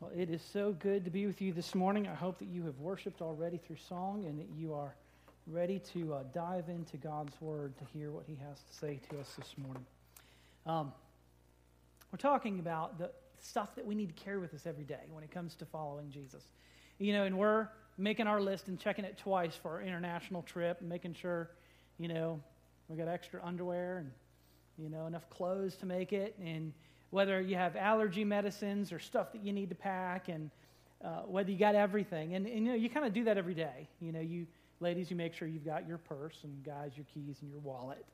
Well, it is so good to be with you this morning. I hope that you have worshiped already through song and that you are ready to uh, dive into God's Word to hear what He has to say to us this morning. Um, we're talking about the stuff that we need to carry with us every day when it comes to following Jesus. You know, and we're making our list and checking it twice for our international trip and making sure, you know, we got extra underwear and, you know, enough clothes to make it and whether you have allergy medicines or stuff that you need to pack, and uh, whether you got everything. And, and you know, you kind of do that every day. You know, you ladies, you make sure you've got your purse, and guys, your keys and your wallet.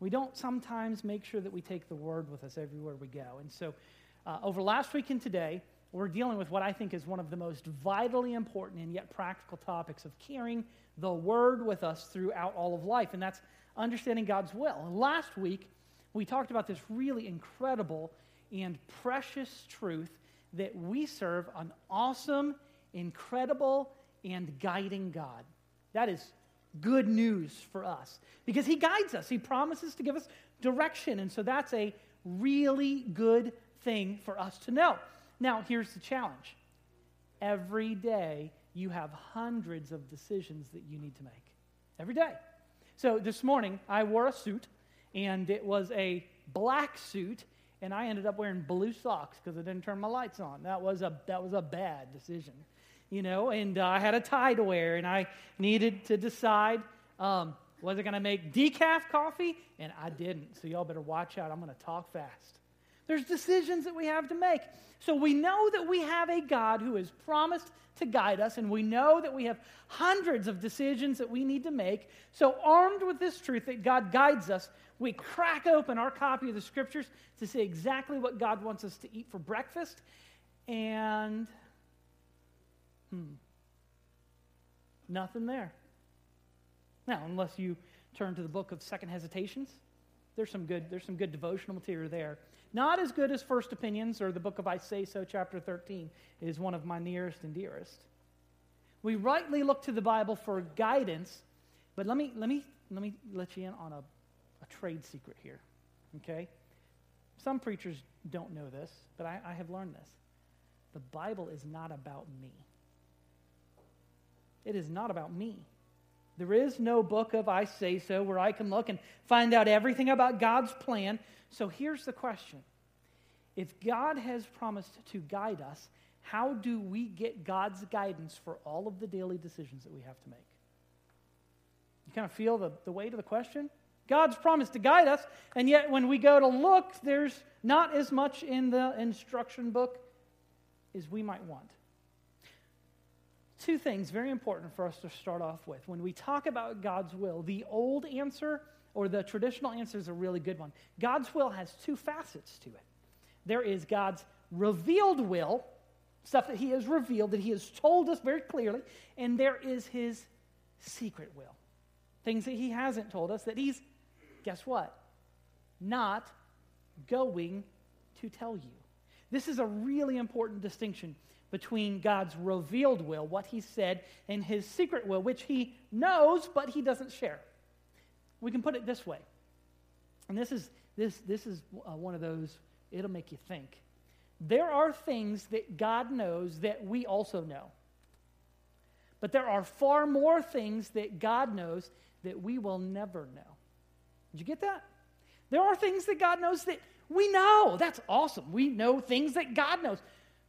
We don't sometimes make sure that we take the word with us everywhere we go. And so, uh, over last week and today, we're dealing with what I think is one of the most vitally important and yet practical topics of carrying the word with us throughout all of life, and that's understanding God's will. And last week, we talked about this really incredible and precious truth that we serve an awesome, incredible, and guiding God. That is good news for us because He guides us. He promises to give us direction. And so that's a really good thing for us to know. Now, here's the challenge every day you have hundreds of decisions that you need to make. Every day. So this morning, I wore a suit, and it was a black suit and I ended up wearing blue socks because I didn't turn my lights on. That was a that was a bad decision, you know. And uh, I had a tie to wear, and I needed to decide um, was I going to make decaf coffee, and I didn't. So y'all better watch out. I'm going to talk fast. There's decisions that we have to make. So we know that we have a God who has promised to guide us, and we know that we have hundreds of decisions that we need to make. So, armed with this truth that God guides us, we crack open our copy of the scriptures to see exactly what God wants us to eat for breakfast. And, hmm, nothing there. Now, unless you turn to the book of Second Hesitations, there's some good, there's some good devotional material there. Not as good as First Opinions or the book of I Say So, chapter 13, is one of my nearest and dearest. We rightly look to the Bible for guidance, but let me, let me, let me let you in on a a trade secret here. Okay? Some preachers don't know this, but I, I have learned this. The Bible is not about me. It is not about me. There is no book of I Say So where I can look and find out everything about God's plan. So here's the question If God has promised to guide us, how do we get God's guidance for all of the daily decisions that we have to make? You kind of feel the, the weight of the question? God's promised to guide us, and yet when we go to look, there's not as much in the instruction book as we might want. Two things very important for us to start off with. When we talk about God's will, the old answer or the traditional answer is a really good one. God's will has two facets to it. There is God's revealed will, stuff that He has revealed, that He has told us very clearly, and there is His secret will, things that He hasn't told us that He's guess what? Not going to tell you. This is a really important distinction between God's revealed will, what He said, and His secret will, which He knows but He doesn't share. We can put it this way, and this is this this is uh, one of those. It'll make you think. There are things that God knows that we also know. But there are far more things that God knows that we will never know. Did you get that? There are things that God knows that we know. That's awesome. We know things that God knows.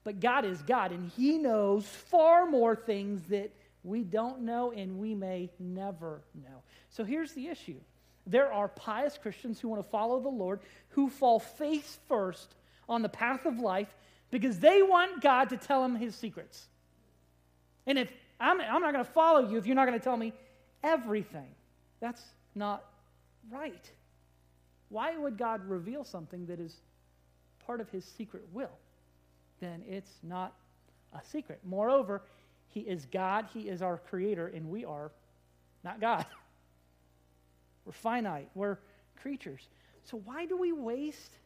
But God is God, and He knows far more things that we don't know and we may never know. So here's the issue there are pious Christians who want to follow the Lord who fall face first on the path of life because they want God to tell them His secrets. And if I'm, I'm not going to follow you if you're not going to tell me everything, that's not right. Why would God reveal something that is part of his secret will? Then it's not a secret. Moreover, he is God, he is our creator, and we are not God. We're finite, we're creatures. So, why do we waste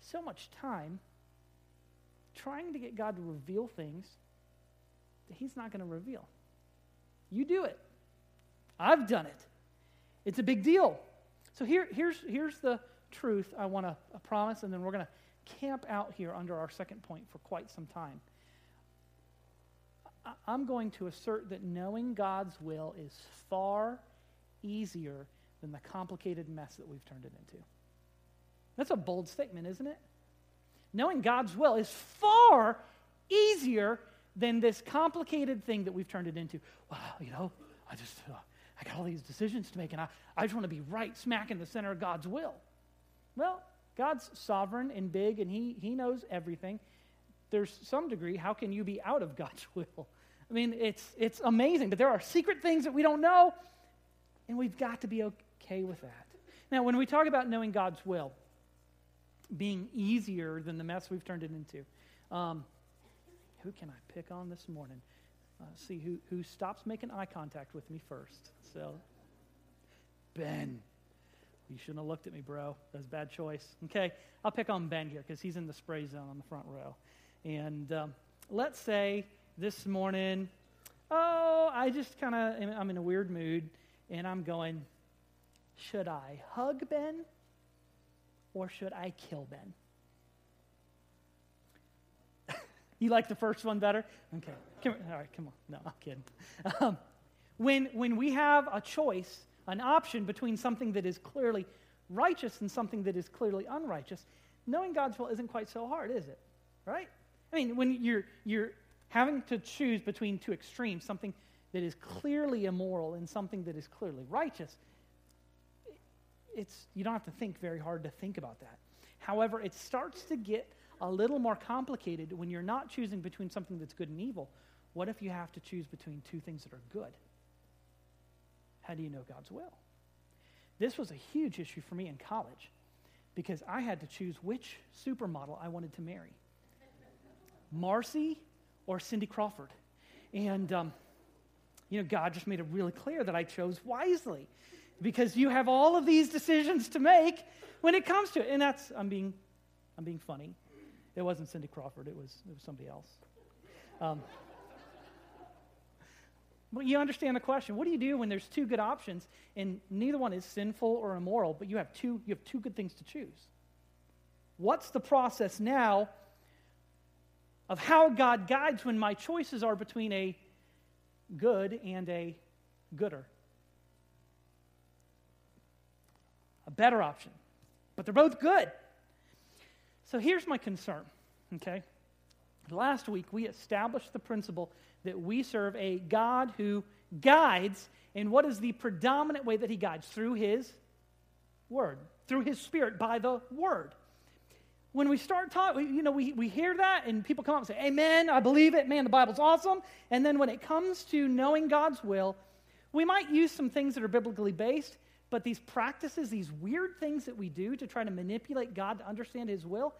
so much time trying to get God to reveal things that He's not going to reveal? You do it. I've done it. It's a big deal. So here, here's, here's the truth I want to promise, and then we're going to camp out here under our second point for quite some time. I'm going to assert that knowing God's will is far easier than the complicated mess that we've turned it into. That's a bold statement, isn't it? Knowing God's will is far easier than this complicated thing that we've turned it into. Well, you know, I just, uh, I got all these decisions to make, and I, I just want to be right smack in the center of God's will. Well, God's sovereign and big, and he, he knows everything. There's some degree, how can you be out of God's will? I mean, it's, it's amazing, but there are secret things that we don't know, and we've got to be okay with that. Now, when we talk about knowing God's will being easier than the mess we've turned it into, um, who can I pick on this morning? Uh, see who, who stops making eye contact with me first. So, Ben. You shouldn't have looked at me, bro. That was a bad choice. Okay, I'll pick on Ben here because he's in the spray zone on the front row. And um, let's say this morning, oh, I just kind of, I'm in a weird mood, and I'm going, should I hug Ben or should I kill Ben? you like the first one better? Okay. Come, all right, come on. No, I'm kidding. Um, when, when we have a choice, an option between something that is clearly righteous and something that is clearly unrighteous, knowing God's will isn't quite so hard, is it? Right? I mean, when you're, you're having to choose between two extremes, something that is clearly immoral and something that is clearly righteous, it's, you don't have to think very hard to think about that. However, it starts to get a little more complicated when you're not choosing between something that's good and evil. What if you have to choose between two things that are good? How do you know God's will? This was a huge issue for me in college because I had to choose which supermodel I wanted to marry Marcy or Cindy Crawford. And, um, you know, God just made it really clear that I chose wisely because you have all of these decisions to make when it comes to it. And that's, I'm being, I'm being funny. It wasn't Cindy Crawford, it was, it was somebody else. Um, but you understand the question. What do you do when there's two good options and neither one is sinful or immoral, but you have two, you have two good things to choose? What's the process now of how God guides when my choices are between a good and a gooder? A better option. But they're both good. So here's my concern, okay? Last week, we established the principle that we serve a God who guides. And what is the predominant way that he guides? Through his word, through his spirit, by the word. When we start talking, you know, we, we hear that and people come up and say, Amen, I believe it, man, the Bible's awesome. And then when it comes to knowing God's will, we might use some things that are biblically based, but these practices, these weird things that we do to try to manipulate God to understand his will,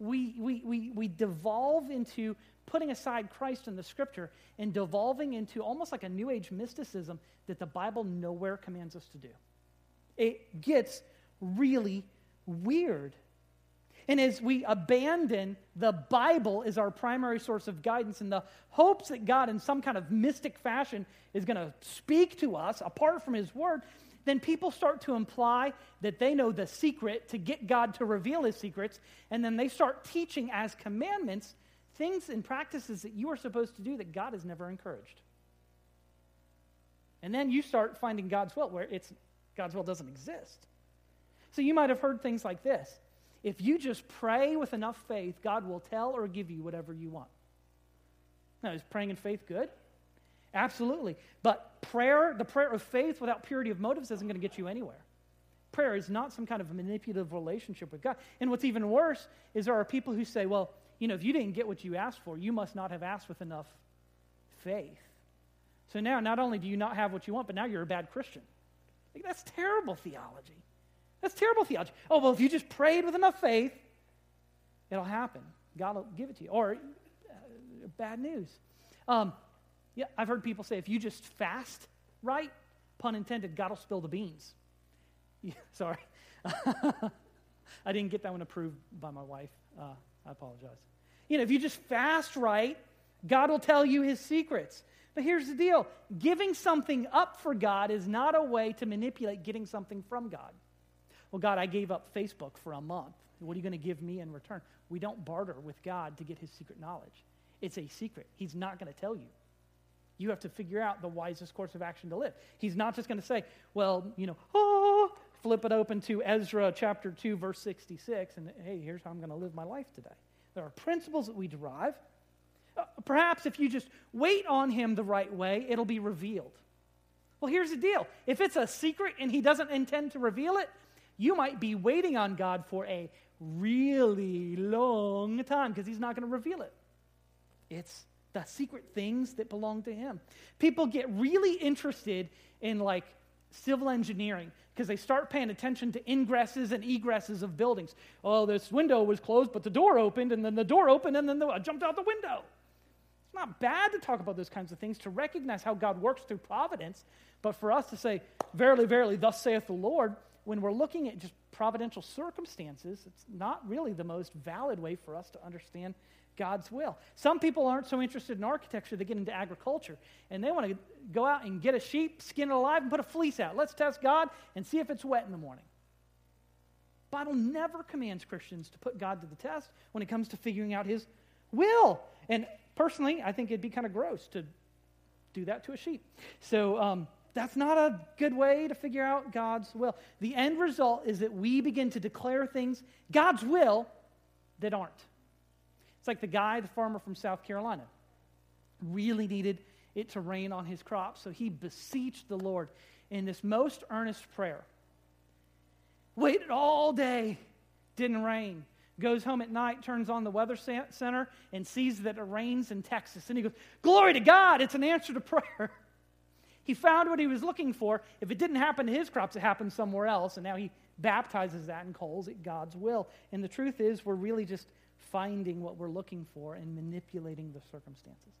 we, we, we, we devolve into putting aside Christ and the scripture and devolving into almost like a New Age mysticism that the Bible nowhere commands us to do. It gets really weird. And as we abandon the Bible as our primary source of guidance in the hopes that God, in some kind of mystic fashion, is going to speak to us apart from His Word, then people start to imply that they know the secret to get God to reveal His secrets, and then they start teaching as commandments things and practices that you are supposed to do that God has never encouraged. And then you start finding God's will where it's God's will doesn't exist. So you might have heard things like this. If you just pray with enough faith, God will tell or give you whatever you want. Now, is praying in faith good? Absolutely. But prayer, the prayer of faith without purity of motives isn't going to get you anywhere. Prayer is not some kind of manipulative relationship with God. And what's even worse is there are people who say, well, you know, if you didn't get what you asked for, you must not have asked with enough faith. So now, not only do you not have what you want, but now you're a bad Christian. Like, that's terrible theology. That's terrible theology. Oh, well, if you just prayed with enough faith, it'll happen. God will give it to you. Or, uh, bad news. Um, yeah, I've heard people say if you just fast right, pun intended, God will spill the beans. Yeah, sorry. I didn't get that one approved by my wife. Uh, I apologize. You know, if you just fast right, God will tell you his secrets. But here's the deal giving something up for God is not a way to manipulate getting something from God. Well, God, I gave up Facebook for a month. What are you going to give me in return? We don't barter with God to get his secret knowledge. It's a secret. He's not going to tell you. You have to figure out the wisest course of action to live. He's not just going to say, well, you know, oh, flip it open to Ezra chapter 2, verse 66, and hey, here's how I'm going to live my life today. There are principles that we derive. Uh, perhaps if you just wait on him the right way, it'll be revealed. Well, here's the deal if it's a secret and he doesn't intend to reveal it, you might be waiting on God for a really long time because he's not going to reveal it. It's the secret things that belong to him. People get really interested in like civil engineering because they start paying attention to ingresses and egresses of buildings. Oh, this window was closed, but the door opened, and then the door opened, and then the, I jumped out the window. It's not bad to talk about those kinds of things, to recognize how God works through providence, but for us to say, Verily, verily, thus saith the Lord, when we're looking at just providential circumstances, it's not really the most valid way for us to understand God's will. Some people aren't so interested in architecture, they get into agriculture and they want to go out and get a sheep, skin it alive, and put a fleece out. Let's test God and see if it's wet in the morning. Bible never commands Christians to put God to the test when it comes to figuring out his will. And personally, I think it'd be kind of gross to do that to a sheep. So um, that's not a good way to figure out God's will. The end result is that we begin to declare things, God's will, that aren't. It's like the guy, the farmer from South Carolina, really needed it to rain on his crops. So he beseeched the Lord in this most earnest prayer. Waited all day, didn't rain. Goes home at night, turns on the weather center, and sees that it rains in Texas. And he goes, Glory to God, it's an answer to prayer. He found what he was looking for. If it didn't happen to his crops, it happened somewhere else. And now he baptizes that and calls it God's will. And the truth is, we're really just finding what we're looking for and manipulating the circumstances.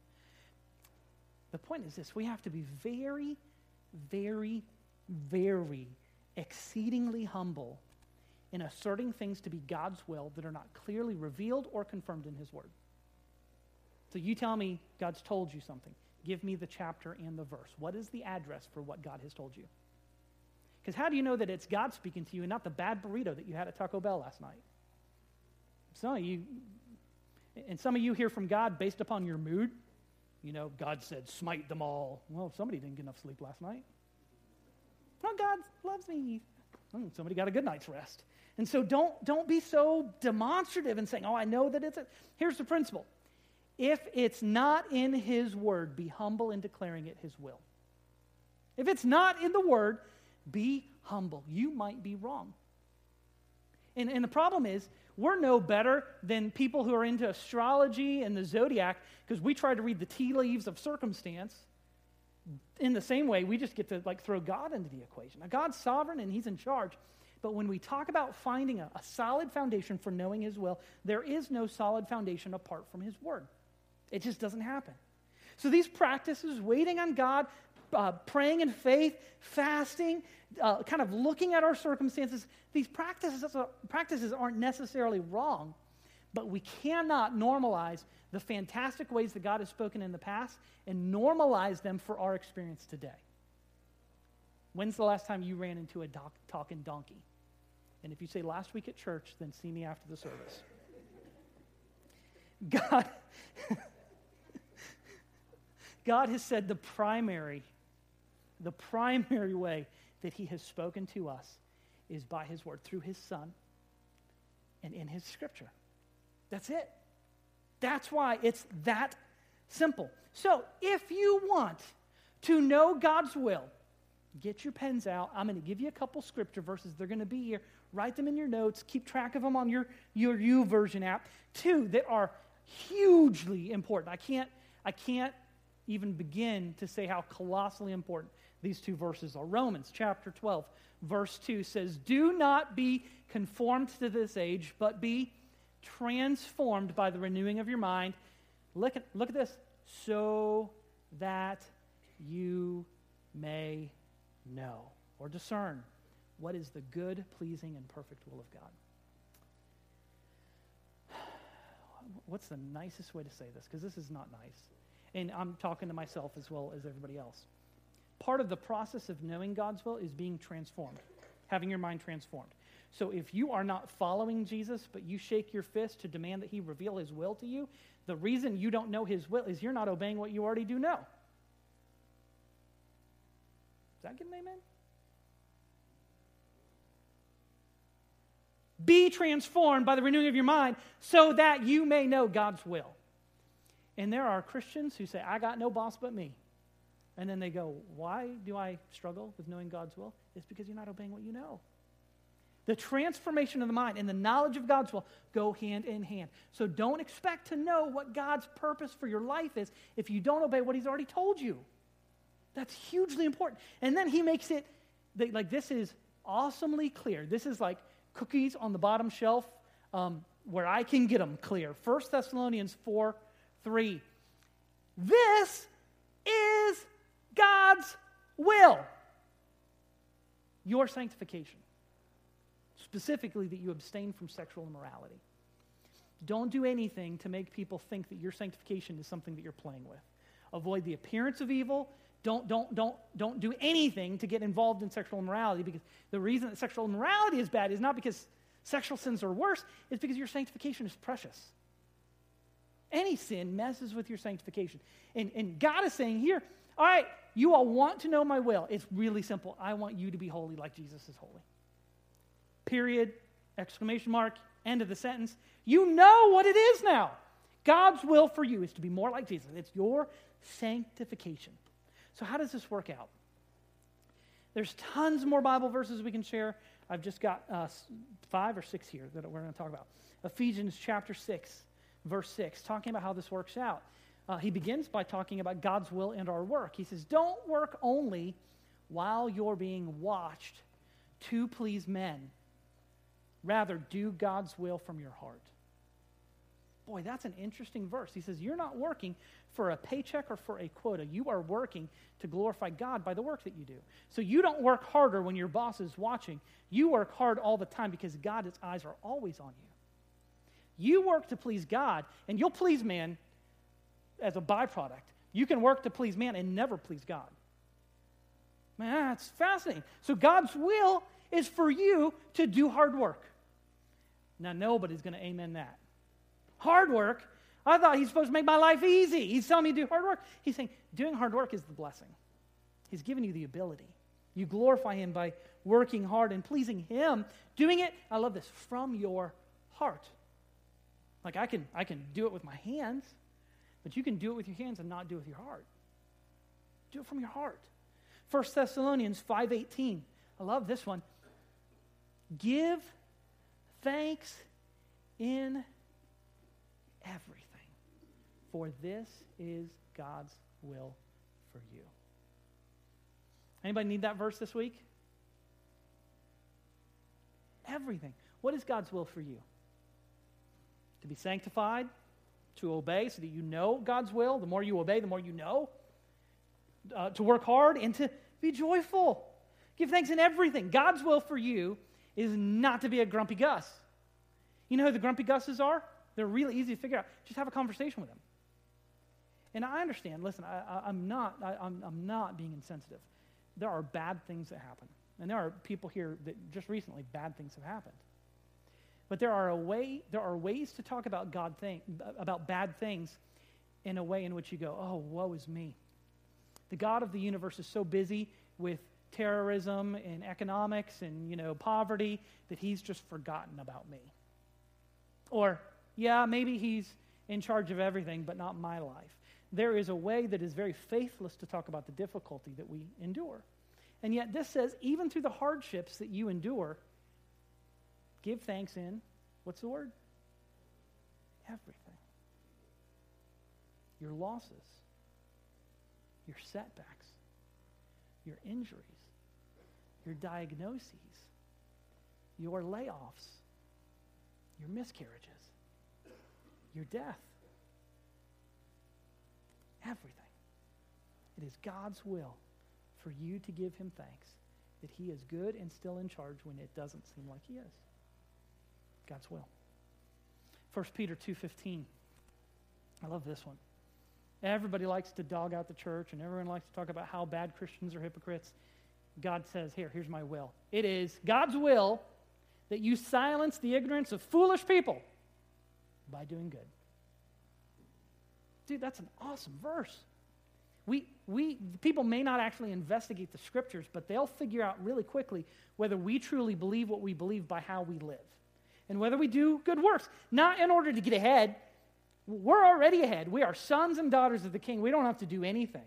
The point is this we have to be very, very, very exceedingly humble in asserting things to be God's will that are not clearly revealed or confirmed in His Word. So you tell me God's told you something. Give me the chapter and the verse. What is the address for what God has told you? Because how do you know that it's God speaking to you and not the bad burrito that you had at Taco Bell last night? Some of you, and some of you hear from God based upon your mood. You know, God said, smite them all. Well, somebody didn't get enough sleep last night. Oh, God loves me. Hmm, somebody got a good night's rest. And so don't, don't be so demonstrative and saying, oh, I know that it's a. Here's the principle if it's not in His Word, be humble in declaring it His will. If it's not in the Word, be humble. You might be wrong. And, and the problem is, we're no better than people who are into astrology and the zodiac because we try to read the tea leaves of circumstance. In the same way, we just get to like throw God into the equation. Now, God's sovereign and He's in charge. But when we talk about finding a, a solid foundation for knowing His will, there is no solid foundation apart from His Word. It just doesn't happen. So these practices, waiting on God, uh, praying in faith, fasting, uh, kind of looking at our circumstances, these practices, uh, practices aren't necessarily wrong, but we cannot normalize the fantastic ways that God has spoken in the past and normalize them for our experience today. When's the last time you ran into a doc- talking donkey? And if you say last week at church, then see me after the service. God. God has said the primary, the primary way that He has spoken to us is by His Word, through His Son, and in His Scripture. That's it. That's why it's that simple. So, if you want to know God's will, get your pens out. I'm going to give you a couple scripture verses. They're going to be here. Write them in your notes. Keep track of them on your, your YouVersion app. Two that are hugely important. I can't, I can't even begin to say how colossally important these two verses are. Romans chapter 12, verse 2 says, Do not be conformed to this age, but be transformed by the renewing of your mind. Look at, look at this. So that you may know or discern what is the good, pleasing, and perfect will of God. What's the nicest way to say this? Because this is not nice. And I'm talking to myself as well as everybody else. Part of the process of knowing God's will is being transformed, having your mind transformed. So if you are not following Jesus, but you shake your fist to demand that he reveal his will to you, the reason you don't know his will is you're not obeying what you already do know. Does that get an amen? Be transformed by the renewing of your mind so that you may know God's will. And there are Christians who say, I got no boss but me. And then they go, Why do I struggle with knowing God's will? It's because you're not obeying what you know. The transformation of the mind and the knowledge of God's will go hand in hand. So don't expect to know what God's purpose for your life is if you don't obey what He's already told you. That's hugely important. And then He makes it like this is awesomely clear. This is like cookies on the bottom shelf um, where I can get them clear. 1 Thessalonians 4 3. This is God's will. Your sanctification. Specifically, that you abstain from sexual immorality. Don't do anything to make people think that your sanctification is something that you're playing with. Avoid the appearance of evil. Don't, don't, don't, don't do anything to get involved in sexual immorality because the reason that sexual immorality is bad is not because sexual sins are worse, it's because your sanctification is precious. Any sin messes with your sanctification. And, and God is saying here, all right, you all want to know my will. It's really simple. I want you to be holy like Jesus is holy. Period. Exclamation mark. End of the sentence. You know what it is now. God's will for you is to be more like Jesus. It's your sanctification. So, how does this work out? There's tons more Bible verses we can share. I've just got uh, five or six here that we're going to talk about. Ephesians chapter 6, verse 6, talking about how this works out. Uh, he begins by talking about God's will and our work. He says, Don't work only while you're being watched to please men. Rather, do God's will from your heart. Boy, that's an interesting verse. He says, You're not working for a paycheck or for a quota. You are working to glorify God by the work that you do. So you don't work harder when your boss is watching. You work hard all the time because God's eyes are always on you. You work to please God, and you'll please man as a byproduct. You can work to please man and never please God. Man, that's fascinating. So God's will is for you to do hard work. Now, nobody's going to amen that. Hard work? I thought he's supposed to make my life easy. He's telling me to do hard work. He's saying doing hard work is the blessing. He's given you the ability. You glorify him by working hard and pleasing him, doing it, I love this, from your heart. Like I can, I can do it with my hands, but you can do it with your hands and not do it with your heart. Do it from your heart. 1 Thessalonians 5:18. I love this one. Give thanks in everything, for this is God's will for you. Anybody need that verse this week? Everything. What is God's will for you? To be sanctified, to obey so that you know God's will. The more you obey, the more you know. Uh, to work hard and to be joyful. Give thanks in everything. God's will for you is not to be a grumpy Gus. You know who the grumpy Gusses are? They're really easy to figure out. Just have a conversation with them. And I understand, listen, I, am not, I, I'm, I'm not being insensitive. There are bad things that happen. And there are people here that just recently bad things have happened. But there are, a way, there are ways to talk about, God thing, about bad things in a way in which you go, oh, woe is me. The God of the universe is so busy with terrorism and economics and, you know, poverty that he's just forgotten about me. Or, yeah, maybe he's in charge of everything, but not my life. There is a way that is very faithless to talk about the difficulty that we endure. And yet, this says, even through the hardships that you endure, Give thanks in, what's the word? Everything. Your losses, your setbacks, your injuries, your diagnoses, your layoffs, your miscarriages, your death. Everything. It is God's will for you to give him thanks that he is good and still in charge when it doesn't seem like he is. God's will. 1 Peter 2.15. I love this one. Everybody likes to dog out the church, and everyone likes to talk about how bad Christians are hypocrites. God says, Here, here's my will. It is God's will that you silence the ignorance of foolish people by doing good. Dude, that's an awesome verse. We, we, people may not actually investigate the scriptures, but they'll figure out really quickly whether we truly believe what we believe by how we live and whether we do good works. Not in order to get ahead. We're already ahead. We are sons and daughters of the king. We don't have to do anything.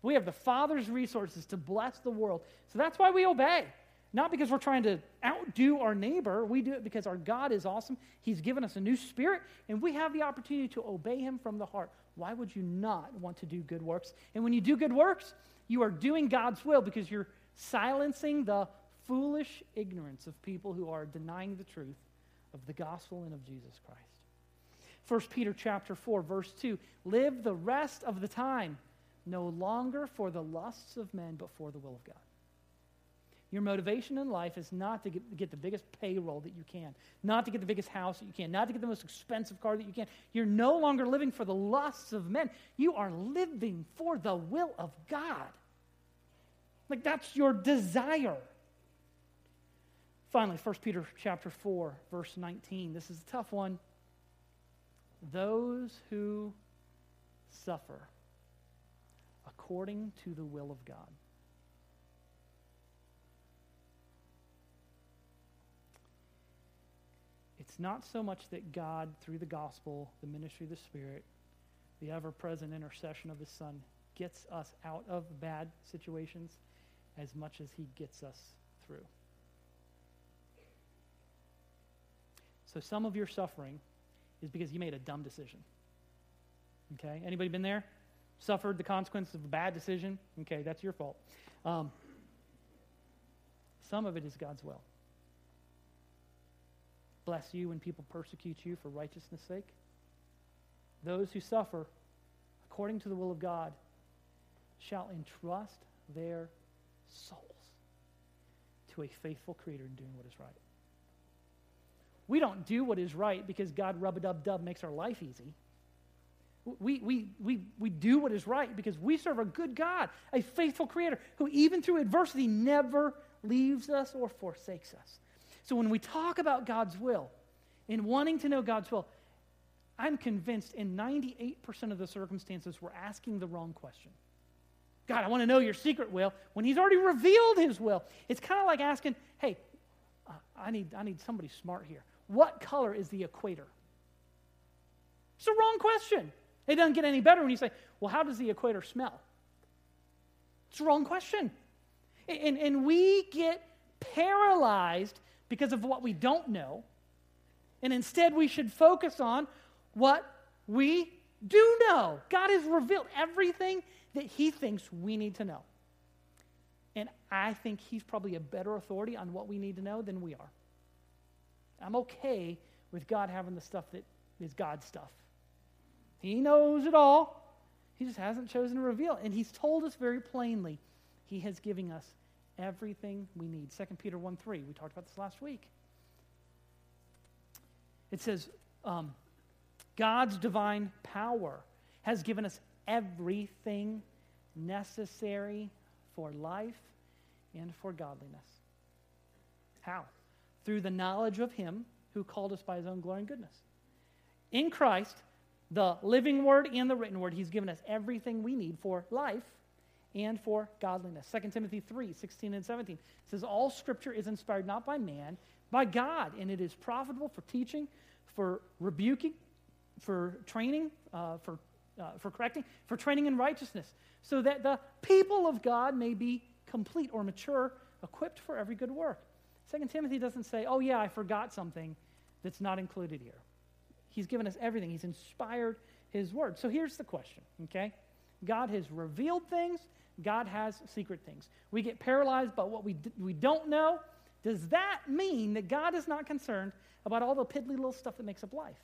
We have the Father's resources to bless the world. So that's why we obey. Not because we're trying to outdo our neighbor. We do it because our God is awesome. He's given us a new spirit, and we have the opportunity to obey Him from the heart. Why would you not want to do good works? And when you do good works, you are doing God's will because you're silencing the foolish ignorance of people who are denying the truth of the gospel and of Jesus Christ. 1 Peter chapter 4 verse 2 live the rest of the time no longer for the lusts of men but for the will of God. Your motivation in life is not to get, get, the biggest payroll that you can, not to get the biggest house that you can, not to get the most expensive car that you can. You're no longer living for the lusts of men. You are living for the will of God. Like that's your desire. Finally, 1 Peter chapter 4, verse 19. This is a tough one. Those who suffer according to the will of God. It's not so much that God, through the gospel, the ministry of the Spirit, the ever present intercession of His Son, gets us out of bad situations as much as He gets us through. So some of your suffering is because you made a dumb decision. Okay? Anybody been there? Suffered the consequence of a bad decision? Okay, that's your fault. Um, some of it is God's will bless you when people persecute you for righteousness' sake. Those who suffer according to the will of God shall entrust their souls to a faithful Creator in doing what is right. We don't do what is right because God rub a dub dub makes our life easy. We, we, we, we do what is right because we serve a good God, a faithful Creator who, even through adversity, never leaves us or forsakes us. So when we talk about God's will and wanting to know God's will, I'm convinced in 98% of the circumstances we're asking the wrong question. God, I want to know your secret will when He's already revealed His will. It's kind of like asking, hey, I, need, I need somebody smart here. What color is the equator? It's the wrong question. It doesn't get any better when you say, well, how does the equator smell? It's the wrong question. And, and we get paralyzed because of what we don't know. And instead, we should focus on what we do know. God has revealed everything that He thinks we need to know. And I think He's probably a better authority on what we need to know than we are. I'm okay with God having the stuff that is God's stuff. He knows it all. He just hasn't chosen to reveal. And He's told us very plainly He has given us everything we need. 2 Peter 1 3, we talked about this last week. It says, um, God's divine power has given us everything necessary for life and for godliness. How? Through the knowledge of Him who called us by His own glory and goodness. In Christ, the living word and the written word, He's given us everything we need for life and for godliness. 2 Timothy 3 16 and 17 says, All scripture is inspired not by man, by God, and it is profitable for teaching, for rebuking, for training, uh, for, uh, for correcting, for training in righteousness, so that the people of God may be complete or mature, equipped for every good work. 2 Timothy doesn't say, Oh, yeah, I forgot something that's not included here. He's given us everything, He's inspired His word. So here's the question, okay? God has revealed things God has secret things. We get paralyzed by what we, d- we don't know. Does that mean that God is not concerned about all the piddly little stuff that makes up life?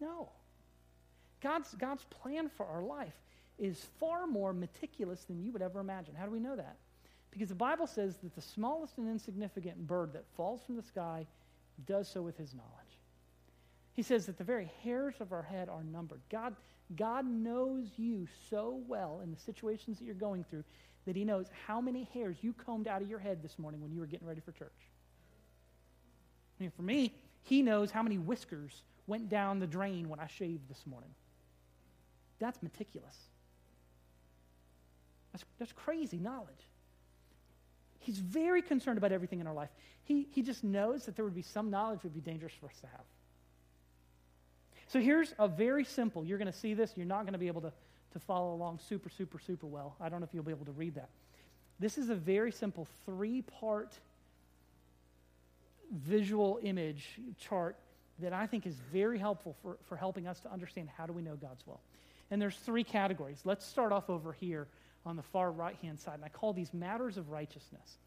No. God's, God's plan for our life is far more meticulous than you would ever imagine. How do we know that? Because the Bible says that the smallest and insignificant bird that falls from the sky does so with his knowledge. He says that the very hairs of our head are numbered. God, God knows you so well in the situations that you're going through that He knows how many hairs you combed out of your head this morning when you were getting ready for church. I mean, for me, He knows how many whiskers went down the drain when I shaved this morning. That's meticulous. That's, that's crazy knowledge. He's very concerned about everything in our life. He, he just knows that there would be some knowledge would be dangerous for us to have. So here's a very simple, you're going to see this, you're not going to be able to, to follow along super, super, super well. I don't know if you'll be able to read that. This is a very simple three part visual image chart that I think is very helpful for, for helping us to understand how do we know God's will. And there's three categories. Let's start off over here on the far right hand side, and I call these matters of righteousness.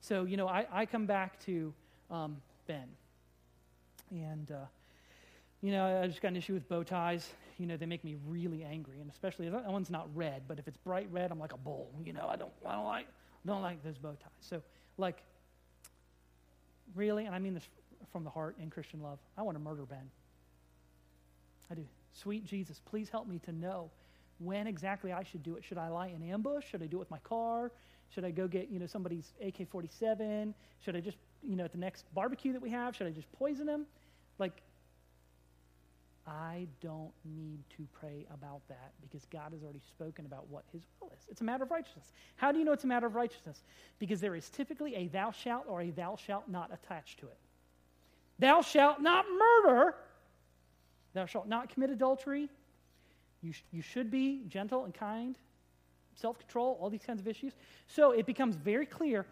So, you know, I, I come back to um, Ben, and, uh, you know, I just got an issue with bow ties. You know, they make me really angry, and especially that one's not red, but if it's bright red, I'm like a bull. You know, I don't, I don't like, don't like those bow ties. So, like, really, and I mean this from the heart in Christian love, I want to murder Ben. I do. Sweet Jesus, please help me to know when exactly I should do it. Should I lie in ambush? Should I do it with my car? Should I go get, you know, somebody's AK-47? Should I just, you know, at the next barbecue that we have, should I just poison them? Like, I don't need to pray about that because God has already spoken about what his will is. It's a matter of righteousness. How do you know it's a matter of righteousness? Because there is typically a thou shalt or a thou shalt not attached to it. Thou shalt not murder. Thou shalt not commit adultery. You, sh- you should be gentle and kind, self control, all these kinds of issues. So it becomes very clear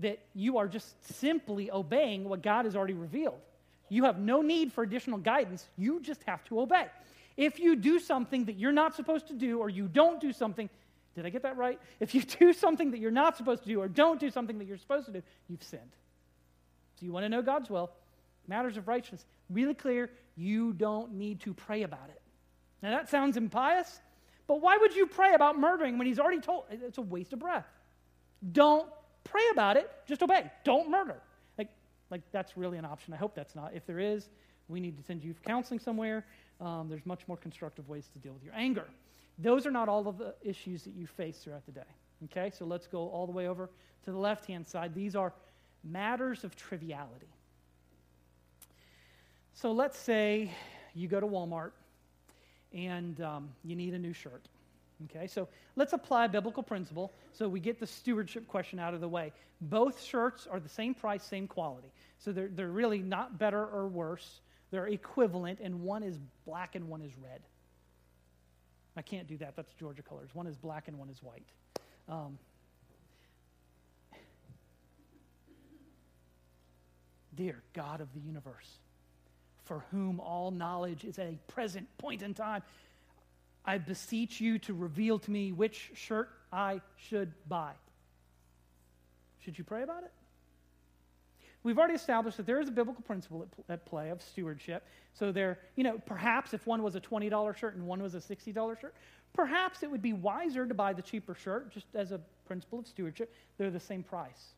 that you are just simply obeying what God has already revealed. You have no need for additional guidance. You just have to obey. If you do something that you're not supposed to do, or you don't do something, did I get that right? If you do something that you're not supposed to do, or don't do something that you're supposed to do, you've sinned. So you want to know God's will, matters of righteousness, really clear, you don't need to pray about it. Now that sounds impious, but why would you pray about murdering when he's already told? It's a waste of breath. Don't pray about it, just obey. Don't murder. Like, like that's really an option. I hope that's not. If there is, we need to send you for counseling somewhere. Um, there's much more constructive ways to deal with your anger. Those are not all of the issues that you face throughout the day. Okay, so let's go all the way over to the left hand side. These are matters of triviality. So let's say you go to Walmart and um, you need a new shirt. Okay, so let's apply biblical principle so we get the stewardship question out of the way. Both shirts are the same price, same quality. So they're, they're really not better or worse. They're equivalent, and one is black and one is red. I can't do that. That's Georgia colors. One is black and one is white. Um, dear God of the universe, for whom all knowledge is at a present point in time. I beseech you to reveal to me which shirt I should buy. Should you pray about it? We've already established that there is a biblical principle at, at play of stewardship. So there, you know, perhaps if one was a $20 shirt and one was a $60 shirt, perhaps it would be wiser to buy the cheaper shirt just as a principle of stewardship. They're the same price.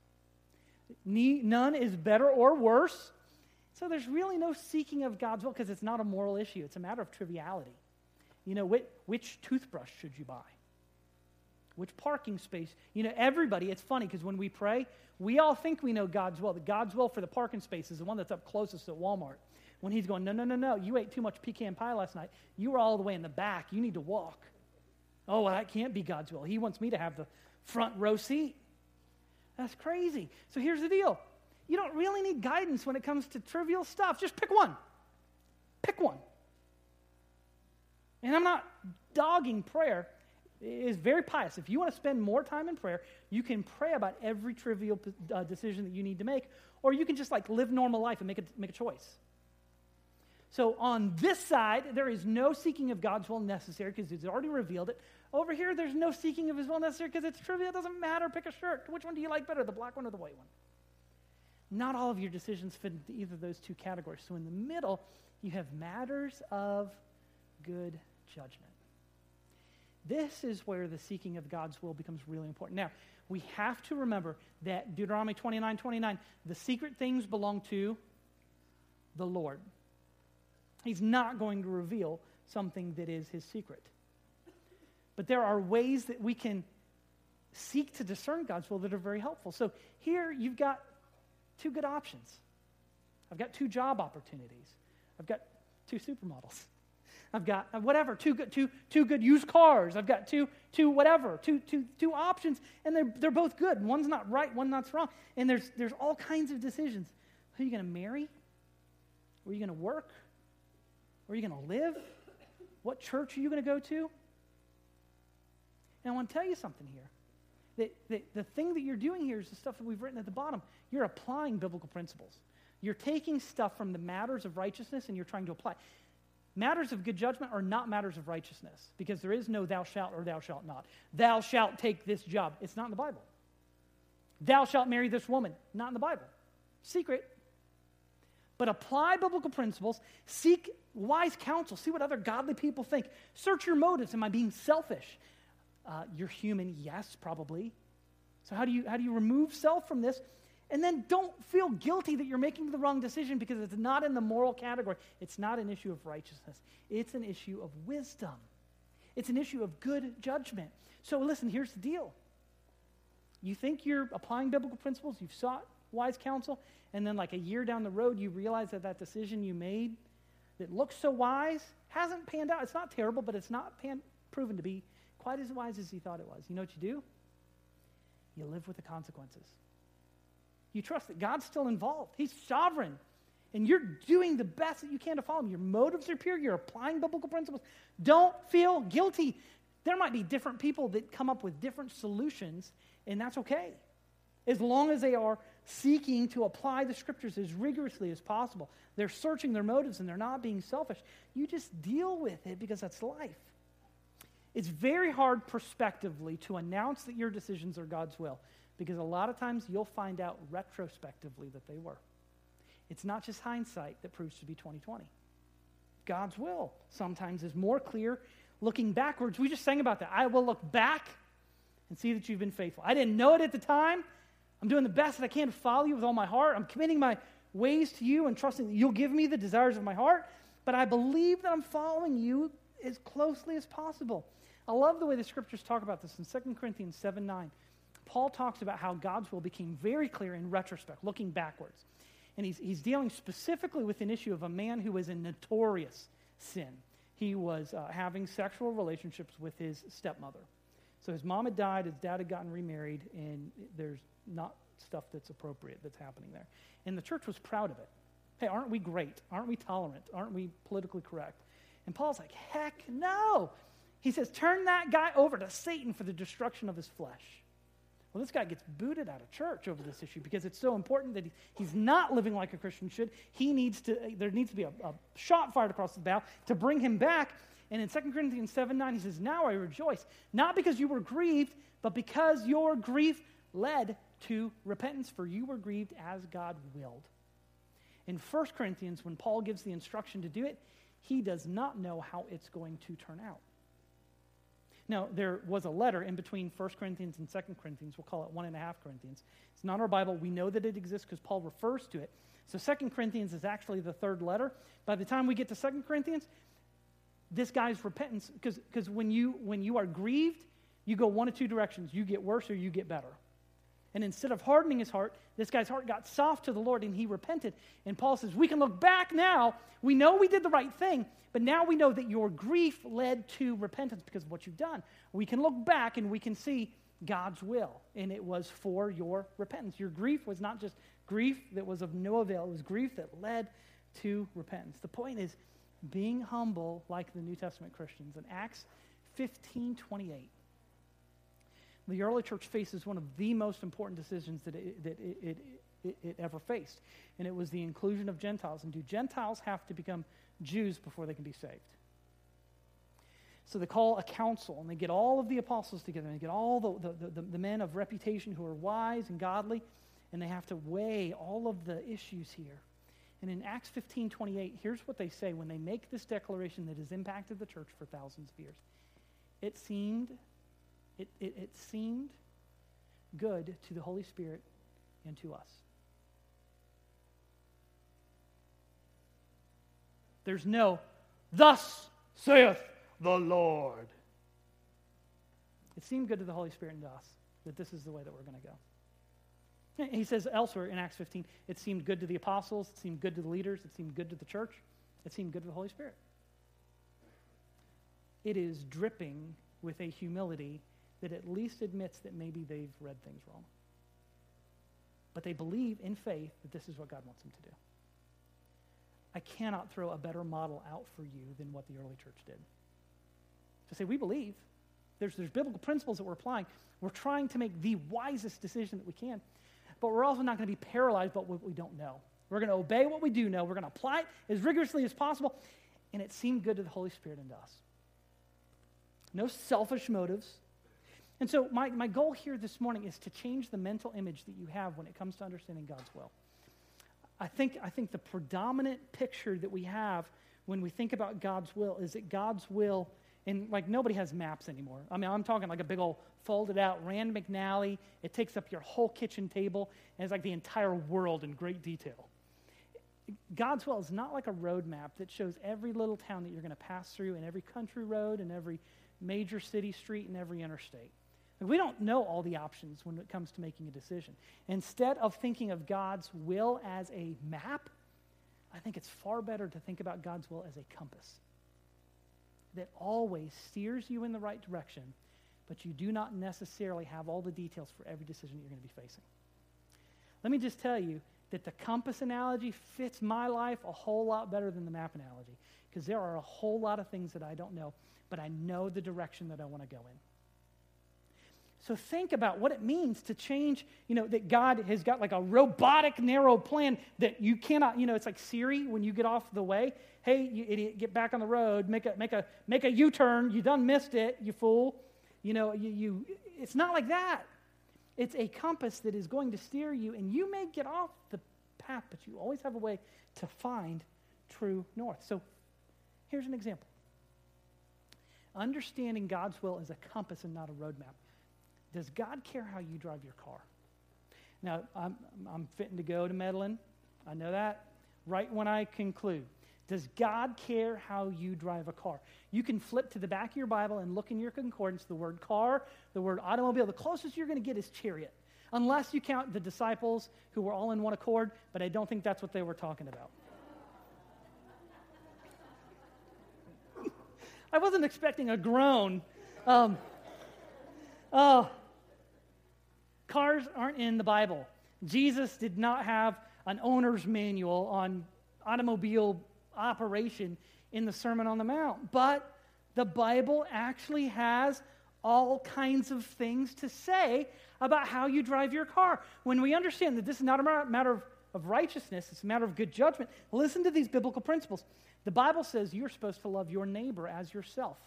None is better or worse. So there's really no seeking of God's will because it's not a moral issue. It's a matter of triviality. You know, which, which toothbrush should you buy? Which parking space? You know, everybody, it's funny because when we pray, we all think we know God's will. The God's will for the parking space is the one that's up closest at Walmart. When he's going, no, no, no, no, you ate too much pecan pie last night. You were all the way in the back. You need to walk. Oh, well, that can't be God's will. He wants me to have the front row seat. That's crazy. So here's the deal you don't really need guidance when it comes to trivial stuff. Just pick one. Pick one. And I'm not dogging prayer. It is very pious. If you want to spend more time in prayer, you can pray about every trivial uh, decision that you need to make, or you can just like live normal life and make a, make a choice. So on this side, there is no seeking of God's will necessary because He's already revealed it. Over here, there's no seeking of His will necessary because it's trivial. It doesn't matter. Pick a shirt. Which one do you like better, the black one or the white one? Not all of your decisions fit into either of those two categories. So in the middle, you have matters of good judgment. This is where the seeking of God's will becomes really important. Now, we have to remember that Deuteronomy 29 29, the secret things belong to the Lord. He's not going to reveal something that is his secret. But there are ways that we can seek to discern God's will that are very helpful. So here you've got two good options. I've got two job opportunities. I've got two supermodels. I've got uh, whatever, two good, two, two good used cars. I've got two, two whatever, two, two, two options, and they're, they're both good. One's not right, one not wrong. And there's, there's all kinds of decisions. Who are you going to marry? Where are you going to work? Where are you going to live? What church are you going to go to? And I want to tell you something here. The, the, the thing that you're doing here is the stuff that we've written at the bottom. You're applying biblical principles. You're taking stuff from the matters of righteousness and you're trying to apply. Matters of good judgment are not matters of righteousness because there is no thou shalt or thou shalt not. Thou shalt take this job. It's not in the Bible. Thou shalt marry this woman. Not in the Bible. Secret. But apply biblical principles. Seek wise counsel. See what other godly people think. Search your motives. Am I being selfish? Uh, you're human, yes, probably. So, how do, you, how do you remove self from this? And then don't feel guilty that you're making the wrong decision because it's not in the moral category. It's not an issue of righteousness, it's an issue of wisdom, it's an issue of good judgment. So, listen, here's the deal. You think you're applying biblical principles, you've sought wise counsel, and then, like a year down the road, you realize that that decision you made that looks so wise hasn't panned out. It's not terrible, but it's not pan- proven to be quite as wise as he thought it was. You know what you do? You live with the consequences. You trust that God's still involved, He's sovereign. And you're doing the best that you can to follow Him. Your motives are pure. You're applying biblical principles. Don't feel guilty. There might be different people that come up with different solutions, and that's okay. As long as they are seeking to apply the scriptures as rigorously as possible, they're searching their motives and they're not being selfish. You just deal with it because that's life. It's very hard prospectively to announce that your decisions are God's will because a lot of times you'll find out retrospectively that they were. It's not just hindsight that proves to be 2020. God's will sometimes is more clear looking backwards. We just sang about that. I will look back and see that you've been faithful. I didn't know it at the time. I'm doing the best that I can to follow you with all my heart. I'm committing my ways to you and trusting that you'll give me the desires of my heart. But I believe that I'm following you as closely as possible. I love the way the scriptures talk about this in 2 Corinthians 7 9. Paul talks about how God's will became very clear in retrospect, looking backwards. And he's, he's dealing specifically with an issue of a man who was in notorious sin. He was uh, having sexual relationships with his stepmother. So his mom had died, his dad had gotten remarried, and there's not stuff that's appropriate that's happening there. And the church was proud of it. Hey, aren't we great? Aren't we tolerant? Aren't we politically correct? And Paul's like, heck no. He says, turn that guy over to Satan for the destruction of his flesh. Well, this guy gets booted out of church over this issue because it's so important that he, he's not living like a Christian should. He needs to, there needs to be a, a shot fired across the bow to bring him back. And in 2 Corinthians 7 9, he says, Now I rejoice, not because you were grieved, but because your grief led to repentance, for you were grieved as God willed. In 1 Corinthians, when Paul gives the instruction to do it, he does not know how it's going to turn out. Now, there was a letter in between 1 Corinthians and 2 Corinthians. We'll call it 1.5 Corinthians. It's not our Bible. We know that it exists because Paul refers to it. So 2 Corinthians is actually the third letter. By the time we get to 2 Corinthians, this guy's repentance, because when you, when you are grieved, you go one of two directions. You get worse or you get better. And instead of hardening his heart, this guy's heart got soft to the Lord and he repented. And Paul says, We can look back now. We know we did the right thing, but now we know that your grief led to repentance because of what you've done. We can look back and we can see God's will, and it was for your repentance. Your grief was not just grief that was of no avail, it was grief that led to repentance. The point is being humble like the New Testament Christians. In Acts 15 28, the early church faces one of the most important decisions that it, that it, it, it, it ever faced, and it was the inclusion of Gentiles. And do Gentiles have to become Jews before they can be saved? So they call a council, and they get all of the apostles together, and they get all the, the, the, the men of reputation who are wise and godly, and they have to weigh all of the issues here. And in Acts 15 28, here's what they say when they make this declaration that has impacted the church for thousands of years. It seemed it, it, it seemed good to the Holy Spirit and to us. There's no, thus saith the Lord. It seemed good to the Holy Spirit and to us that this is the way that we're going to go. He says elsewhere in Acts 15, it seemed good to the apostles, it seemed good to the leaders, it seemed good to the church, it seemed good to the Holy Spirit. it is dripping with a humility that at least admits that maybe they've read things wrong. But they believe in faith that this is what God wants them to do. I cannot throw a better model out for you than what the early church did. To say, we believe. There's, there's biblical principles that we're applying. We're trying to make the wisest decision that we can. But we're also not going to be paralyzed by what we don't know. We're going to obey what we do know. We're going to apply it as rigorously as possible. And it seemed good to the Holy Spirit and to us. No selfish motives. And so, my, my goal here this morning is to change the mental image that you have when it comes to understanding God's will. I think, I think the predominant picture that we have when we think about God's will is that God's will, and like nobody has maps anymore. I mean, I'm talking like a big old folded out Rand McNally. It takes up your whole kitchen table, and it's like the entire world in great detail. God's will is not like a road map that shows every little town that you're going to pass through, and every country road, and every major city street, and every interstate. We don't know all the options when it comes to making a decision. Instead of thinking of God's will as a map, I think it's far better to think about God's will as a compass that always steers you in the right direction, but you do not necessarily have all the details for every decision that you're going to be facing. Let me just tell you that the compass analogy fits my life a whole lot better than the map analogy because there are a whole lot of things that I don't know, but I know the direction that I want to go in. So think about what it means to change, you know, that God has got like a robotic, narrow plan that you cannot, you know, it's like Siri when you get off the way. Hey, you idiot, get back on the road, make a, make a, make a U-turn. You done missed it, you fool. You know, you, you, it's not like that. It's a compass that is going to steer you, and you may get off the path, but you always have a way to find true north. So here's an example. Understanding God's will is a compass and not a roadmap. Does God care how you drive your car? Now, I'm, I'm fitting to go to meddlin'. I know that. Right when I conclude, does God care how you drive a car? You can flip to the back of your Bible and look in your concordance the word car, the word automobile. The closest you're going to get is chariot, unless you count the disciples who were all in one accord, but I don't think that's what they were talking about. I wasn't expecting a groan. Um, oh, Cars aren't in the Bible. Jesus did not have an owner's manual on automobile operation in the Sermon on the Mount. But the Bible actually has all kinds of things to say about how you drive your car. When we understand that this is not a matter of, of righteousness, it's a matter of good judgment, listen to these biblical principles. The Bible says you're supposed to love your neighbor as yourself.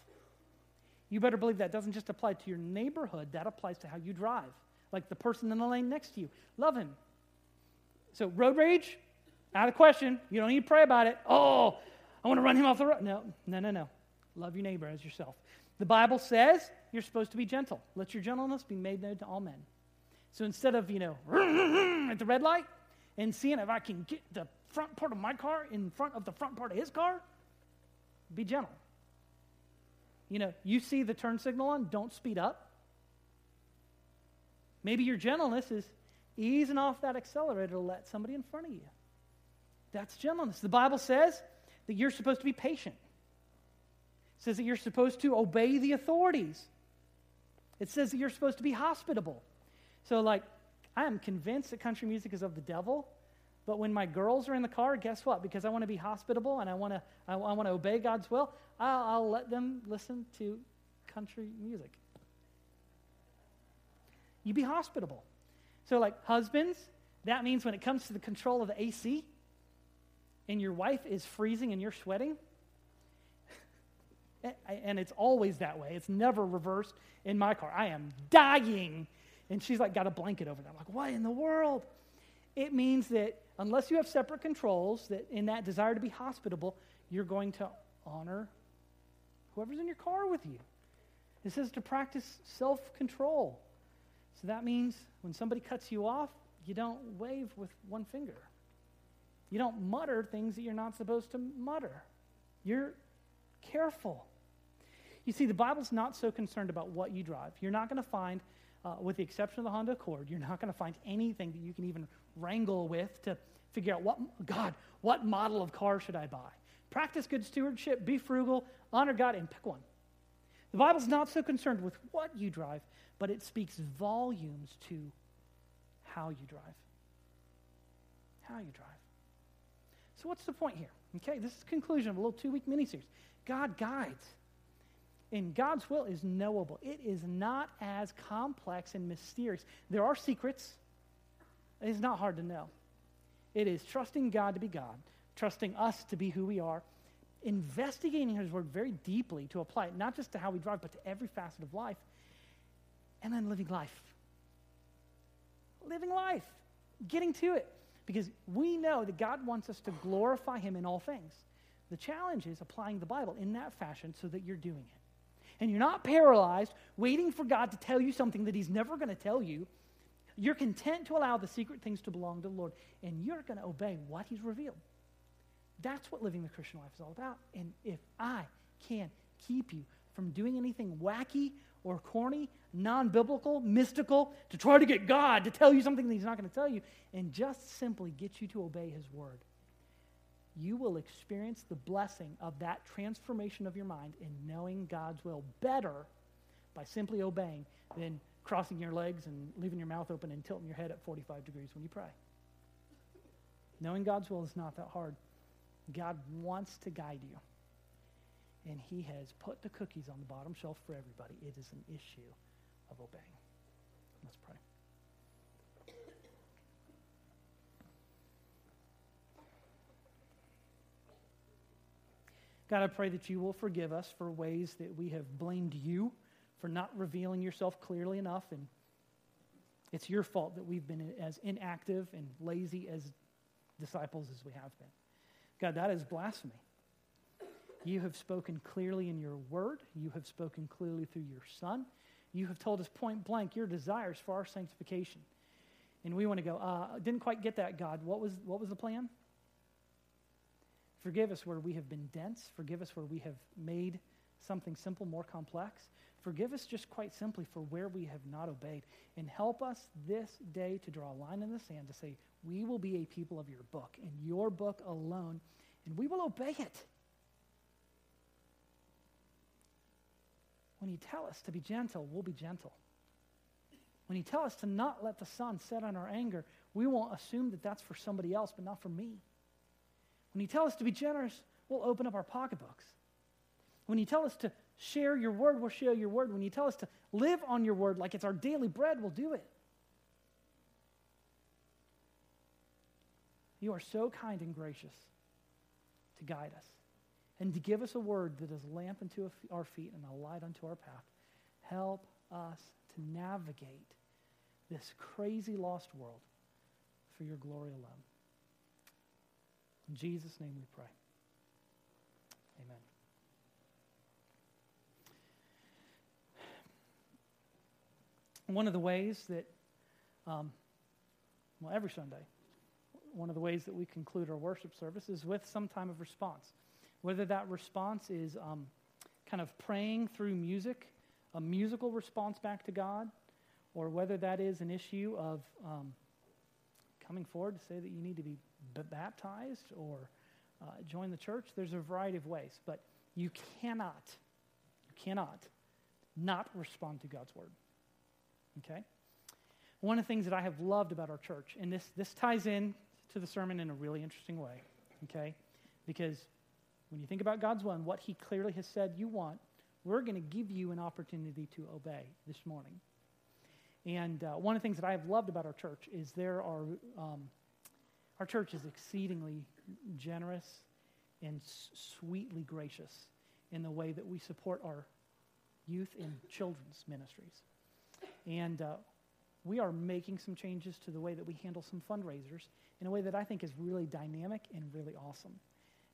You better believe that doesn't just apply to your neighborhood, that applies to how you drive like the person in the lane next to you. Love him. So, road rage, out of question. You don't need to pray about it. Oh, I want to run him off the road. No, no, no, no. Love your neighbor as yourself. The Bible says you're supposed to be gentle. Let your gentleness be made known to all men. So instead of, you know, at the red light and seeing if I can get the front part of my car in front of the front part of his car, be gentle. You know, you see the turn signal on, don't speed up. Maybe your gentleness is easing off that accelerator to let somebody in front of you. That's gentleness. The Bible says that you're supposed to be patient. It says that you're supposed to obey the authorities. It says that you're supposed to be hospitable. So, like, I am convinced that country music is of the devil. But when my girls are in the car, guess what? Because I want to be hospitable and I want to, I, I want to obey God's will, I'll, I'll let them listen to country music. You be hospitable. So, like husbands, that means when it comes to the control of the AC and your wife is freezing and you're sweating, and it's always that way, it's never reversed in my car. I am dying. And she's like, got a blanket over there. I'm like, what in the world? It means that unless you have separate controls, that in that desire to be hospitable, you're going to honor whoever's in your car with you. It says to practice self control. So that means when somebody cuts you off, you don't wave with one finger. You don't mutter things that you're not supposed to mutter. You're careful. You see, the Bible's not so concerned about what you drive. You're not going to find, uh, with the exception of the Honda Accord, you're not going to find anything that you can even wrangle with to figure out what, God, what model of car should I buy? Practice good stewardship, be frugal, honor God, and pick one. The Bible's not so concerned with what you drive, but it speaks volumes to how you drive. How you drive. So, what's the point here? Okay, this is conclusion of a little two week mini series. God guides. And God's will is knowable. It is not as complex and mysterious. There are secrets. It's not hard to know. It is trusting God to be God, trusting us to be who we are, investigating His Word very deeply to apply it, not just to how we drive, but to every facet of life, and then living life. Living life, getting to it. Because we know that God wants us to glorify Him in all things. The challenge is applying the Bible in that fashion so that you're doing it. And you're not paralyzed, waiting for God to tell you something that He's never going to tell you. You're content to allow the secret things to belong to the Lord, and you're going to obey what He's revealed. That's what living the Christian life is all about. And if I can keep you from doing anything wacky or corny, non biblical, mystical, to try to get God to tell you something that He's not going to tell you, and just simply get you to obey His word, you will experience the blessing of that transformation of your mind in knowing God's will better by simply obeying than crossing your legs and leaving your mouth open and tilting your head at 45 degrees when you pray. Knowing God's will is not that hard. God wants to guide you. And he has put the cookies on the bottom shelf for everybody. It is an issue of obeying. Let's pray. God, I pray that you will forgive us for ways that we have blamed you for not revealing yourself clearly enough. And it's your fault that we've been as inactive and lazy as disciples as we have been. God, that is blasphemy. You have spoken clearly in your word. You have spoken clearly through your son. You have told us point blank your desires for our sanctification. And we want to go, uh, didn't quite get that, God. What was, what was the plan? Forgive us where we have been dense. Forgive us where we have made something simple more complex. Forgive us just quite simply for where we have not obeyed. And help us this day to draw a line in the sand to say, we will be a people of your book and your book alone, and we will obey it. When you tell us to be gentle, we'll be gentle. When you tell us to not let the sun set on our anger, we won't assume that that's for somebody else, but not for me. When you tell us to be generous, we'll open up our pocketbooks. When you tell us to share your word, we'll share your word. When you tell us to live on your word like it's our daily bread, we'll do it. You are so kind and gracious to guide us and to give us a word that is a lamp unto our feet and a light unto our path. Help us to navigate this crazy lost world for your glory alone. In Jesus' name we pray. Amen. One of the ways that, um, well, every Sunday, one of the ways that we conclude our worship service is with some time of response. Whether that response is um, kind of praying through music, a musical response back to God, or whether that is an issue of um, coming forward to say that you need to be b- baptized or uh, join the church, there's a variety of ways. But you cannot, you cannot not respond to God's word. Okay? One of the things that I have loved about our church, and this, this ties in to the sermon in a really interesting way, okay? Because when you think about God's will and what He clearly has said you want, we're going to give you an opportunity to obey this morning. And uh, one of the things that I have loved about our church is there are, um, our church is exceedingly generous and sweetly gracious in the way that we support our youth and children's ministries. And uh, we are making some changes to the way that we handle some fundraisers in a way that I think is really dynamic and really awesome.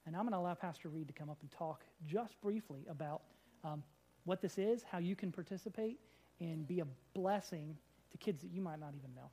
And I'm going to allow Pastor Reed to come up and talk just briefly about um, what this is, how you can participate, and be a blessing to kids that you might not even know.